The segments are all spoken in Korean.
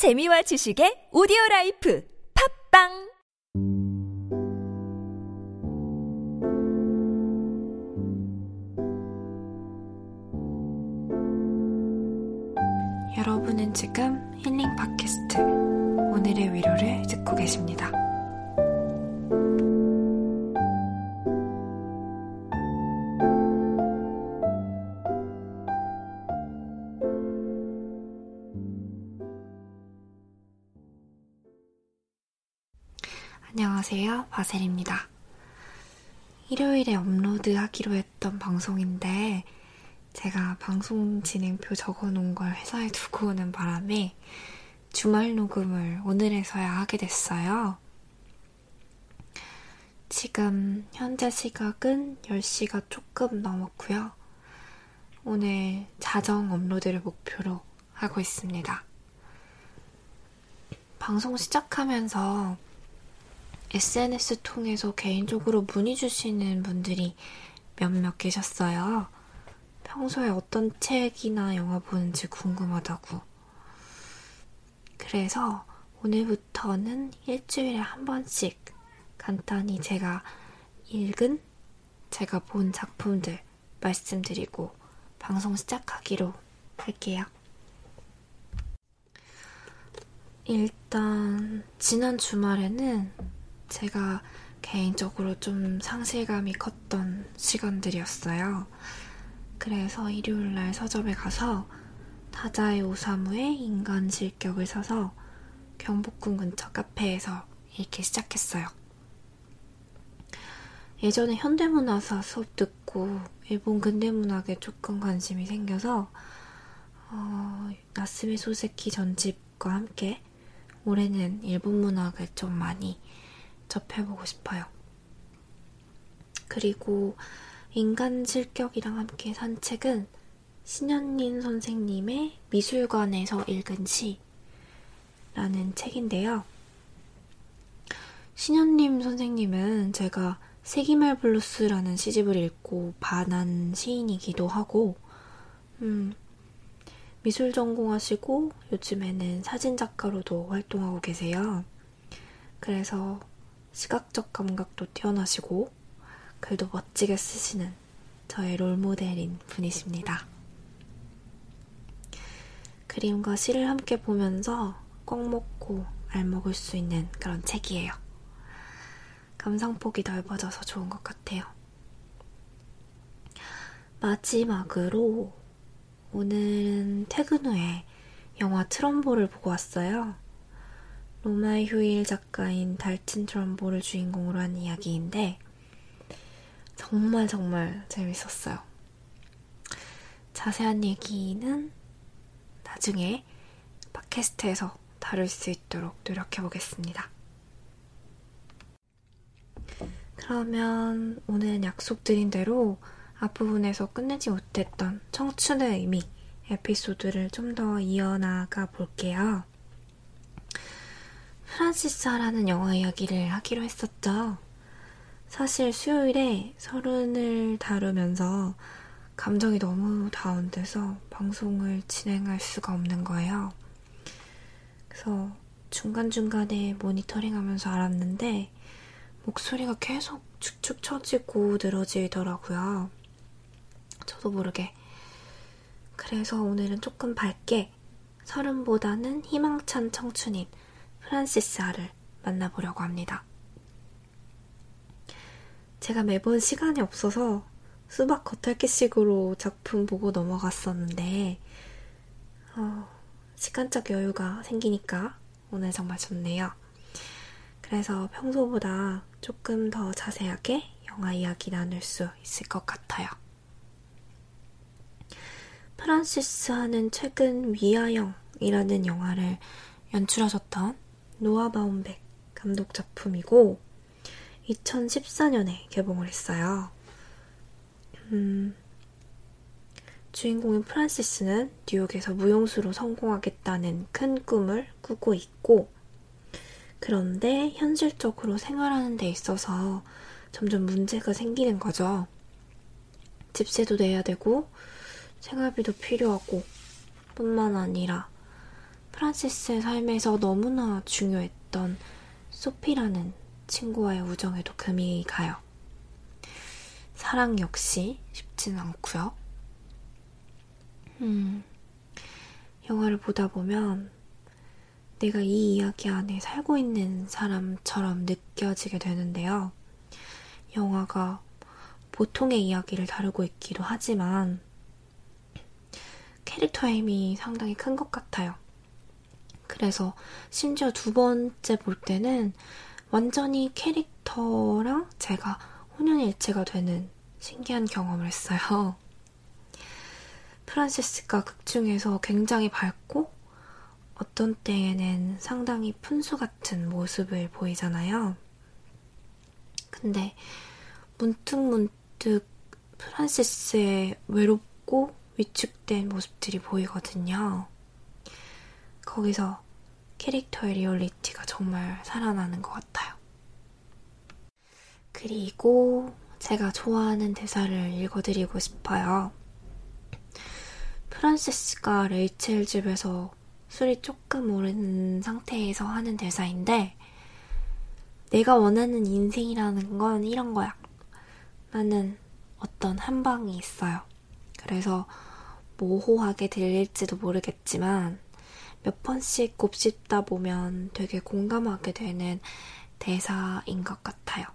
재미와 지식의 오디오 라이프 팝빵 여러분은 지금 힐링 팟캐스트 오늘의 위로를 듣고 계십니다. 안녕하세요. 바셀입니다. 일요일에 업로드 하기로 했던 방송인데 제가 방송 진행표 적어 놓은 걸 회사에 두고 오는 바람에 주말 녹음을 오늘에서야 하게 됐어요. 지금 현재 시각은 10시가 조금 넘었고요. 오늘 자정 업로드를 목표로 하고 있습니다. 방송 시작하면서 SNS 통해서 개인적으로 문의 주시는 분들이 몇몇 계셨어요. 평소에 어떤 책이나 영화 보는지 궁금하다고. 그래서 오늘부터는 일주일에 한 번씩 간단히 제가 읽은, 제가 본 작품들 말씀드리고 방송 시작하기로 할게요. 일단, 지난 주말에는 제가 개인적으로 좀 상실감이 컸던 시간들이었어요. 그래서 일요일날 서점에 가서 다자의 오사무의 인간 실격을 사서 경복궁 근처 카페에서 읽기 시작했어요. 예전에 현대문화사 수업 듣고 일본 근대문학에 조금 관심이 생겨서 어, 나쓰메 소세키 전집과 함께 올해는 일본 문학을 좀 많이 접해보고 싶어요. 그리고 인간 실격이랑 함께 산 책은 신현림 선생님의 미술관에서 읽은 시라는 책인데요. 신현림 선생님은 제가 세기말 블루스라는 시집을 읽고 반한 시인이기도 하고, 음, 미술 전공하시고 요즘에는 사진작가로도 활동하고 계세요. 그래서 시각적 감각도 뛰어나시고 글도 멋지게 쓰시는 저의 롤모델인 분이십니다. 그림과 시를 함께 보면서 꼭 먹고 알 먹을 수 있는 그런 책이에요. 감상폭이 넓어져서 좋은 것 같아요. 마지막으로 오늘은 퇴근 후에 영화 트럼보를 보고 왔어요. 로마의 휴일 작가인 달친 트럼보를 주인공으로 한 이야기인데 정말 정말 재밌었어요. 자세한 얘기는 나중에 팟캐스트에서 다룰 수 있도록 노력해 보겠습니다. 그러면 오늘 약속드린 대로 앞부분에서 끝내지 못했던 청춘의 의미 에피소드를 좀 더 이어나가 볼게요. 프란시스라는 영화 이야기를 하기로 했었죠. 사실 수요일에 서른을 다루면서 감정이 너무 다운돼서 방송을 진행할 수가 없는 거예요. 그래서 중간중간에 모니터링 하면서 알았는데 목소리가 계속 축축 처지고 늘어지더라고요. 저도 모르게. 그래서 오늘은 조금 밝게 서른보다는 희망찬 청춘인 프란시스 아를 만나보려고 합니다. 제가 매번 시간이 없어서 수박 겉핥기식으로 작품 보고 넘어갔었는데, 어, 시간적 여유가 생기니까 오늘 정말 좋네요. 그래서 평소보다 조금 더 자세하게 영화 이야기 나눌 수 있을 것 같아요. 프란시스 하는 최근 위아영이라는 영화를 연출하셨던 노아 바움백 감독 작품이고 2014년에 개봉을 했어요. 음, 주인공인 프란시스는 뉴욕에서 무용수로 성공하겠다는 큰 꿈을 꾸고 있고 그런데 현실적으로 생활하는 데 있어서 점점 문제가 생기는 거죠. 집세도 내야 되고 생활비도 필요하고 뿐만 아니라 프란시스의 삶에서 너무나 중요했던 소피라는 친구와의 우정에도 금이 가요. 사랑 역시 쉽지는 않고요. 음, 영화를 보다 보면 내가 이 이야기 안에 살고 있는 사람처럼 느껴지게 되는데요. 영화가 보통의 이야기를 다루고 있기도 하지만 캐릭터의 힘이 상당히 큰 것 같아요. 그래서 심지어 두 번째 볼 때는 완전히 캐릭터랑 제가 혼연일체가 되는 신기한 경험을 했어요. 프란시스가 극 중에서 굉장히 밝고 어떤 때에는 상당히 푼수 같은 모습을 보이잖아요. 근데 문득문득 프란시스의 외롭고 위축된 모습들이 보이거든요. 거기서 캐릭터의 리얼리티가 정말 살아나는 것 같아요. 그리고 제가 좋아하는 대사를 읽어드리고 싶어요. 프란시스가 레이첼 집에서 술이 조금 오른 상태에서 하는 대사인데, 내가 원하는 인생이라는 건 이런 거야. 나는 어떤 한 방이 있어요. 그래서 모호하게 들릴지도 모르겠지만, 몇 번씩 곱씹다 보면 되게 공감하게 되는 대사인 것 같아요.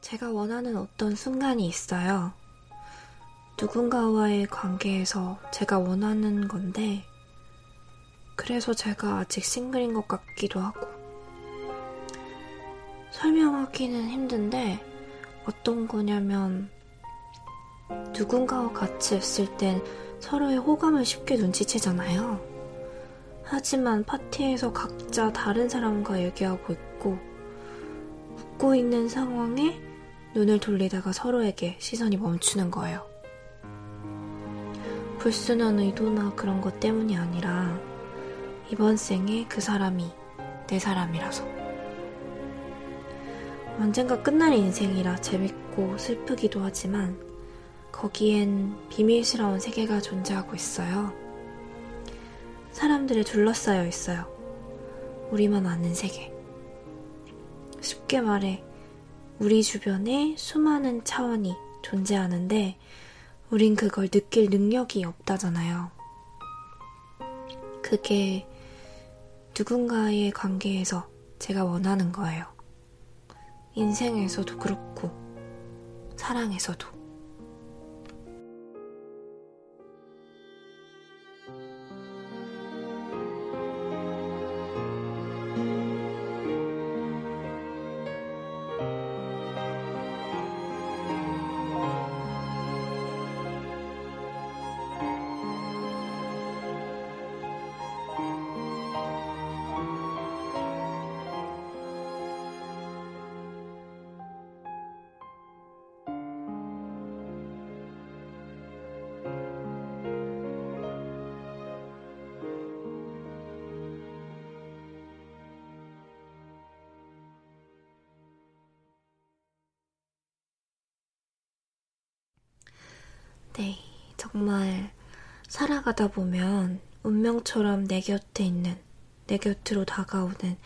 제가 원하는 어떤 순간이 있어요. 누군가와의 관계에서 제가 원하는 건데, 그래서 제가 아직 싱글인 것 같기도 하고. 설명하기는 힘든데, 어떤 거냐면, 누군가와 같이 있을 땐 서로의 호감을 쉽게 눈치채잖아요. 하지만 파티에서 각자 다른 사람과 얘기하고 있고, 웃고 있는 상황에 눈을 돌리다가 서로에게 시선이 멈추는 거예요. 불순한 의도나 그런 것 때문이 아니라 이번 생에 그 사람이 내 사람이라서. 언젠가 끝날 인생이라 재밌고 슬프기도 하지만 거기엔 비밀스러운 세계가 존재하고 있어요. 사람들에 둘러싸여 있어요. 우리만 아는 세계. 쉽게 말해, 우리 주변에 수많은 차원이 존재하는데, 우린 그걸 느낄 능력이 없다잖아요. 그게 누군가의 관계에서 제가 원하는 거예요. 인생에서도 그렇고, 사랑에서도. 네, 정말 살아가다 보면 운명처럼 내 곁에 있는, 내 곁으로 다가오는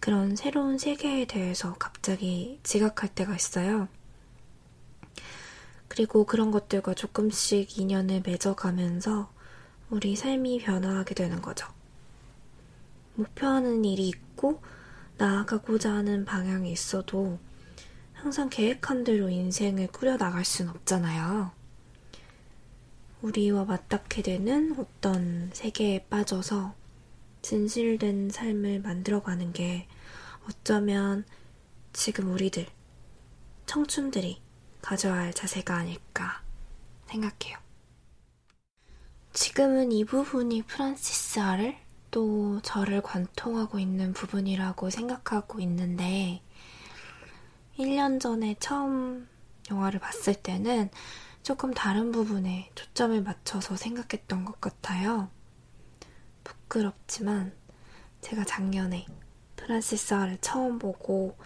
그런 새로운 세계에 대해서 갑자기 지각할 때가 있어요. 그리고 그런 것들과 조금씩 인연을 맺어가면서 우리 삶이 변화하게 되는 거죠. 목표하는 일이 있고 나아가고자 하는 방향이 있어도 항상 계획한 대로 인생을 꾸려나갈 순 없잖아요. 우리와 맞닿게 되는 어떤 세계에 빠져서 진실된 삶을 만들어가는 게 어쩌면 지금 우리들, 청춘들이 가져야 할 자세가 아닐까 생각해요. 지금은 이 부분이 프란시스아를 또 저를 관통하고 있는 부분이라고 생각하고 있는데 1년 전에 처음 영화를 봤을 때는 조금 다른 부분에 초점을 맞춰서 생각했던 것 같아요. 부끄럽지만 제가 작년에 프란시스아를 처음 보고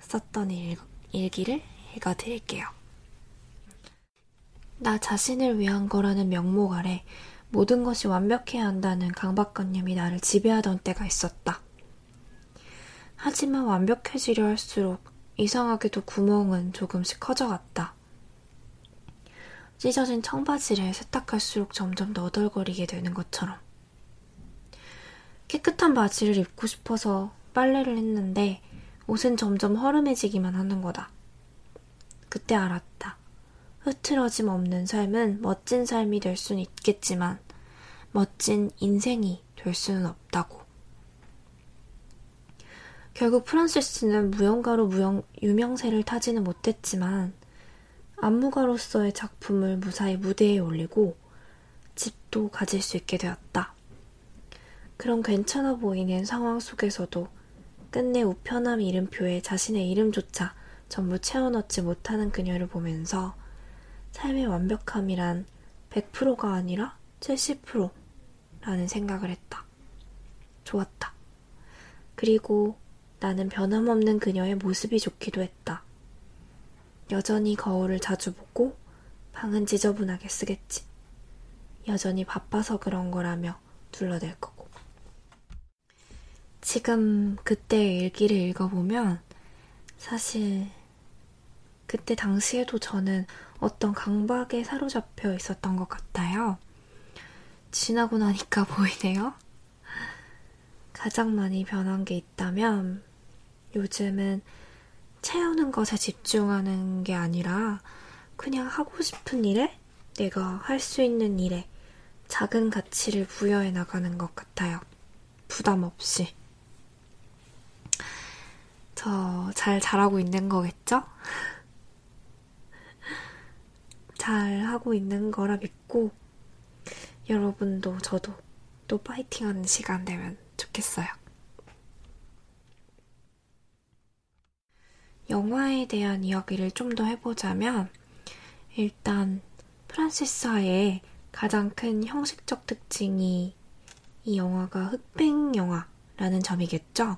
썼던 일, 일기를 읽어드릴게요. 나 자신을 위한 거라는 명목 아래 모든 것이 완벽해야 한다는 강박관념이 나를 지배하던 때가 있었다. 하지만 완벽해지려 할수록 이상하게도 구멍은 조금씩 커져갔다. 찢어진 청바지를 세탁할수록 점점 너덜거리게 되는 것처럼. 깨끗한 바지를 입고 싶어서 빨래를 했는데 옷은 점점 허름해지기만 하는 거다. 그때 알았다. 흐트러짐 없는 삶은 멋진 삶이 될 수는 있겠지만 멋진 인생이 될 수는 없다고. 결국 프란시스는 무용가로 무용, 유명세를 타지는 못했지만 안무가로서의 작품을 무사히 무대에 올리고 집도 가질 수 있게 되었다. 그런 괜찮아 보이는 상황 속에서도 끝내 우편함 이름표에 자신의 이름조차 전부 채워넣지 못하는 그녀를 보면서 삶의 완벽함이란 100%가 아니라 70%라는 생각을 했다. 좋았다. 그리고 나는 변함없는 그녀의 모습이 좋기도 했다. 여전히 거울을 자주 보고 방은 지저분하게 쓰겠지. 여전히 바빠서 그런 거라며 둘러댈 거고. 지금 그때의 일기를 읽어보면 사실 그때 당시에도 저는 어떤 강박에 사로잡혀 있었던 것 같아요. 지나고 나니까 보이네요. 가장 많이 변한 게 있다면 요즘은 채우는 것에 집중하는 게 아니라 그냥 하고 싶은 일에 내가 할수 있는 일에 작은 가치를 부여해 나가는 것 같아요. 부담 없이. 저 잘 잘하고 있는 거겠죠? 잘 하고 있는 거라 믿고 여러분도 저도 또 파이팅하는 시간 되면 좋겠어요. 영화에 대한 이야기를 좀더 해보자면 일단 프란시스아의 가장 큰 형식적 특징이 이 영화가 흑백 영화라는 점이겠죠.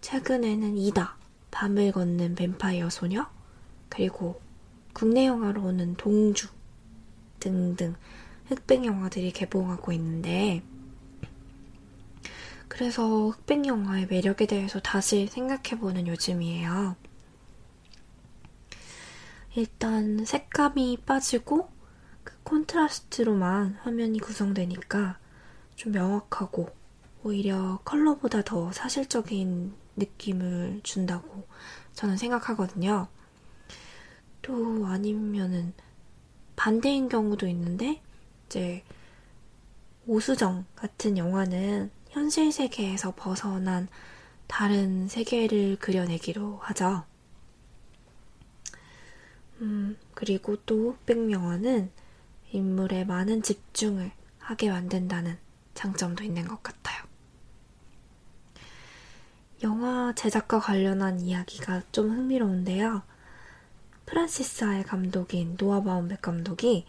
최근에는 이다, 밤을 걷는 뱀파이어 소녀, 그리고 국내 영화로는 동주 등등 흑백 영화들이 개봉하고 있는데 그래서 흑백 영화의 매력에 대해서 다시 생각해보는 요즘이에요. 일단 색감이 빠지고 그 콘트라스트로만 화면이 구성되니까 좀 명확하고 오히려 컬러보다 더 사실적인 느낌을 준다고 저는 생각하거든요. 또 아니면은 반대인 경우도 있는데 이제 오수정 같은 영화는 현실 세계에서 벗어난 다른 세계를 그려내기로 하죠. 음, 그리고 또 흑백 영화는 인물에 많은 집중을 하게 만든다는 장점도 있는 것 같아요. 영화 제작과 관련한 이야기가 좀 흥미로운데요. 프란시스 하의 감독인 노아 바움백 감독이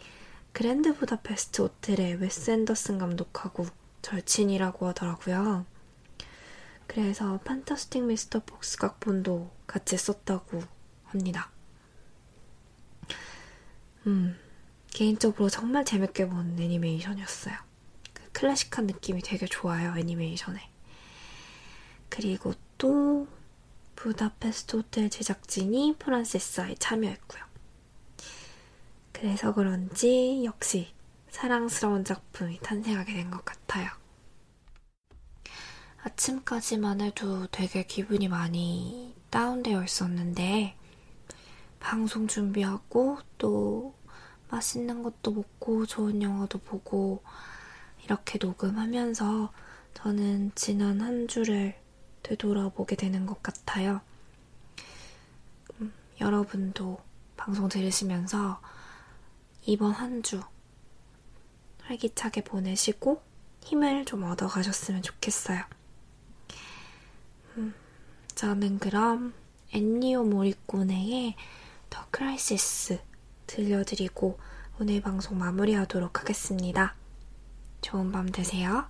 그랜드 부다페스트 호텔의 웨스 앤더슨 감독하고 절친이라고 하더라고요. 그래서 판타스틱 미스터 폭스 각본도 같이 썼다고 합니다. 음, 개인적으로 정말 재밌게 본 애니메이션이었어요. 그 클래식한 느낌이 되게 좋아요, 애니메이션에. 그리고 또 부다페스트 호텔 제작진이 프란시스아에 참여했고요. 그래서 그런지 역시 사랑스러운 작품이 탄생하게 된것 같아요. 아침까지만 해도 되게 기분이 많이 다운되어 있었는데, 방송 준비하고 또 맛있는 것도 먹고 좋은 영화도 보고 이렇게 녹음하면서 저는 지난 한 주를 되돌아보게 되는 것 같아요. 음, 여러분도 방송 들으시면서 이번 한 주 활기차게 보내시고 힘을 좀 얻어가셨으면 좋겠어요. 음, 저는 그럼 엔니오 모리꼬네의 더 크라이시스 들려드리고 오늘 방송 마무리하도록 하겠습니다. 좋은 밤 되세요.